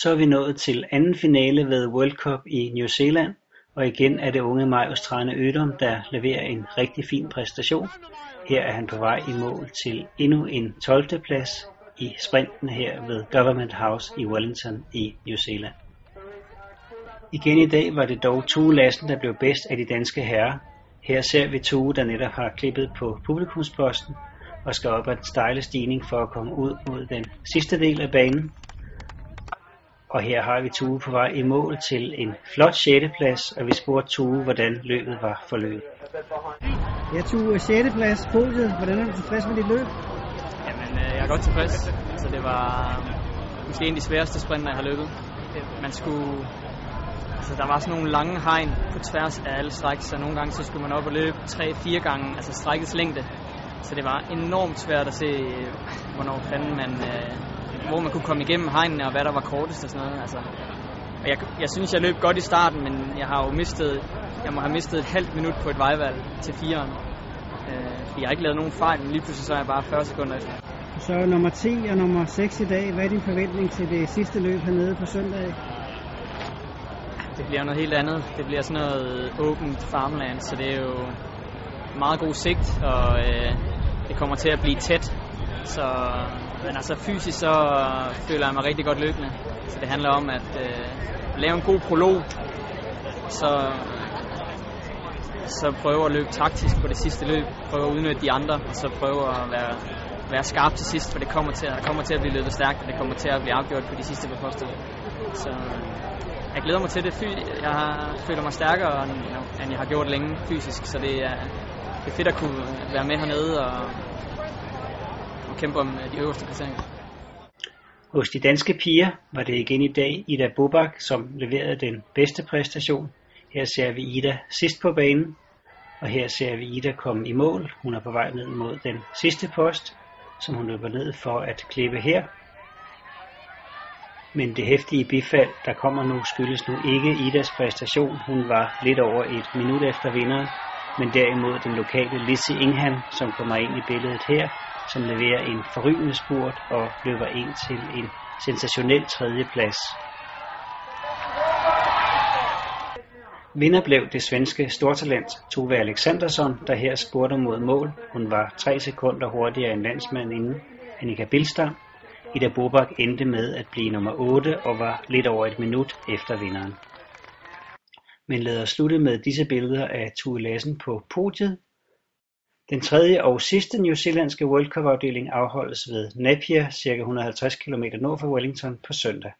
Så er vi nået til anden finale ved World Cup i New Zealand, og igen er det unge Marius Trane Ødom, der leverer en rigtig fin præstation. Her er han på vej i mål til endnu en 12. plads i sprinten her ved Government House i Wellington i New Zealand. Igen i dag var det dog Tue Lassen, der blev bedst af de danske herrer. Her ser vi Tue, der netop har klippet på publikumsposten og skal op ad den stejle stigning for at komme ud mod den sidste del af banen. Og her har vi Tue på vej i mål til en flot 6. plads, og vi spurgte Tue, hvordan løbet var forløbet. Ja, Tue, 6. plads, podiet. Hvordan er du tilfreds med dit løb? Jamen, øh, jeg er godt tilfreds. Så det var måske en af de sværeste sprinter, jeg har løbet. Man skulle... Altså, der var sådan nogle lange hegn på tværs af alle stræk, så nogle gange så skulle man op og løbe 3-4 gange, altså strækkets længde. Så det var enormt svært at se, hvornår fanden man, øh, hvor man kunne komme igennem hegnene, og hvad der var kortest og sådan noget. Altså, og jeg, jeg synes, jeg løb godt i starten, men jeg har jo mistet, jeg må have mistet et halvt minut på et vejvalg til fireren. Øh, jeg har ikke lavet nogen fejl, men lige pludselig så er jeg bare 40 sekunder efter. Så nummer 10 og nummer 6 i dag. Hvad er din forventning til det sidste løb hernede på søndag? Det bliver noget helt andet. Det bliver sådan noget åbent farmland, så det er jo meget god sigt, og øh, det kommer til at blive tæt. Så, men altså fysisk så øh, føler jeg mig rigtig godt løbende. Så det handler om at øh, lave en god prolog, så, så prøve at løbe taktisk på det sidste løb, prøve at udnytte de andre, og så prøve at være, være skarp til sidst, for det kommer til, at, kommer til at blive løbet stærkt, og det kommer til at blive afgjort på de sidste par. Så øh, jeg glæder mig til det. Jeg føler mig stærkere, end jeg har gjort længe fysisk, så det er, det er fedt at kunne være med hernede og kæmpe om de øverste placeringer. Hos de danske piger var det igen i dag Ida Bobak, som leverede den bedste præstation. Her ser vi Ida sidst på banen, og her ser vi Ida komme i mål. Hun er på vej ned mod den sidste post, som hun løber ned for at klippe her. Men det hæftige bifald, der kommer nu, skyldes nu ikke Idas præstation. Hun var lidt over et minut efter vinderen, men derimod den lokale Lizzie Ingham, som kommer ind i billedet her, som leverer en forrygende spurt og løber ind til en sensationel tredjeplads. Vinder blev det svenske stortalent Tove Alexandersson, der her spurgte mod mål. Hun var tre sekunder hurtigere end landsmanden inden Annika Bilstam. Ida Bobak endte med at blive nummer 8 og var lidt over et minut efter vinderen. Men lad os slutte med disse billeder af Tue Lassen på podiet. Den tredje og sidste New Zealandske World Cup afdeling afholdes ved Napier, ca. 150 km nord for Wellington på søndag.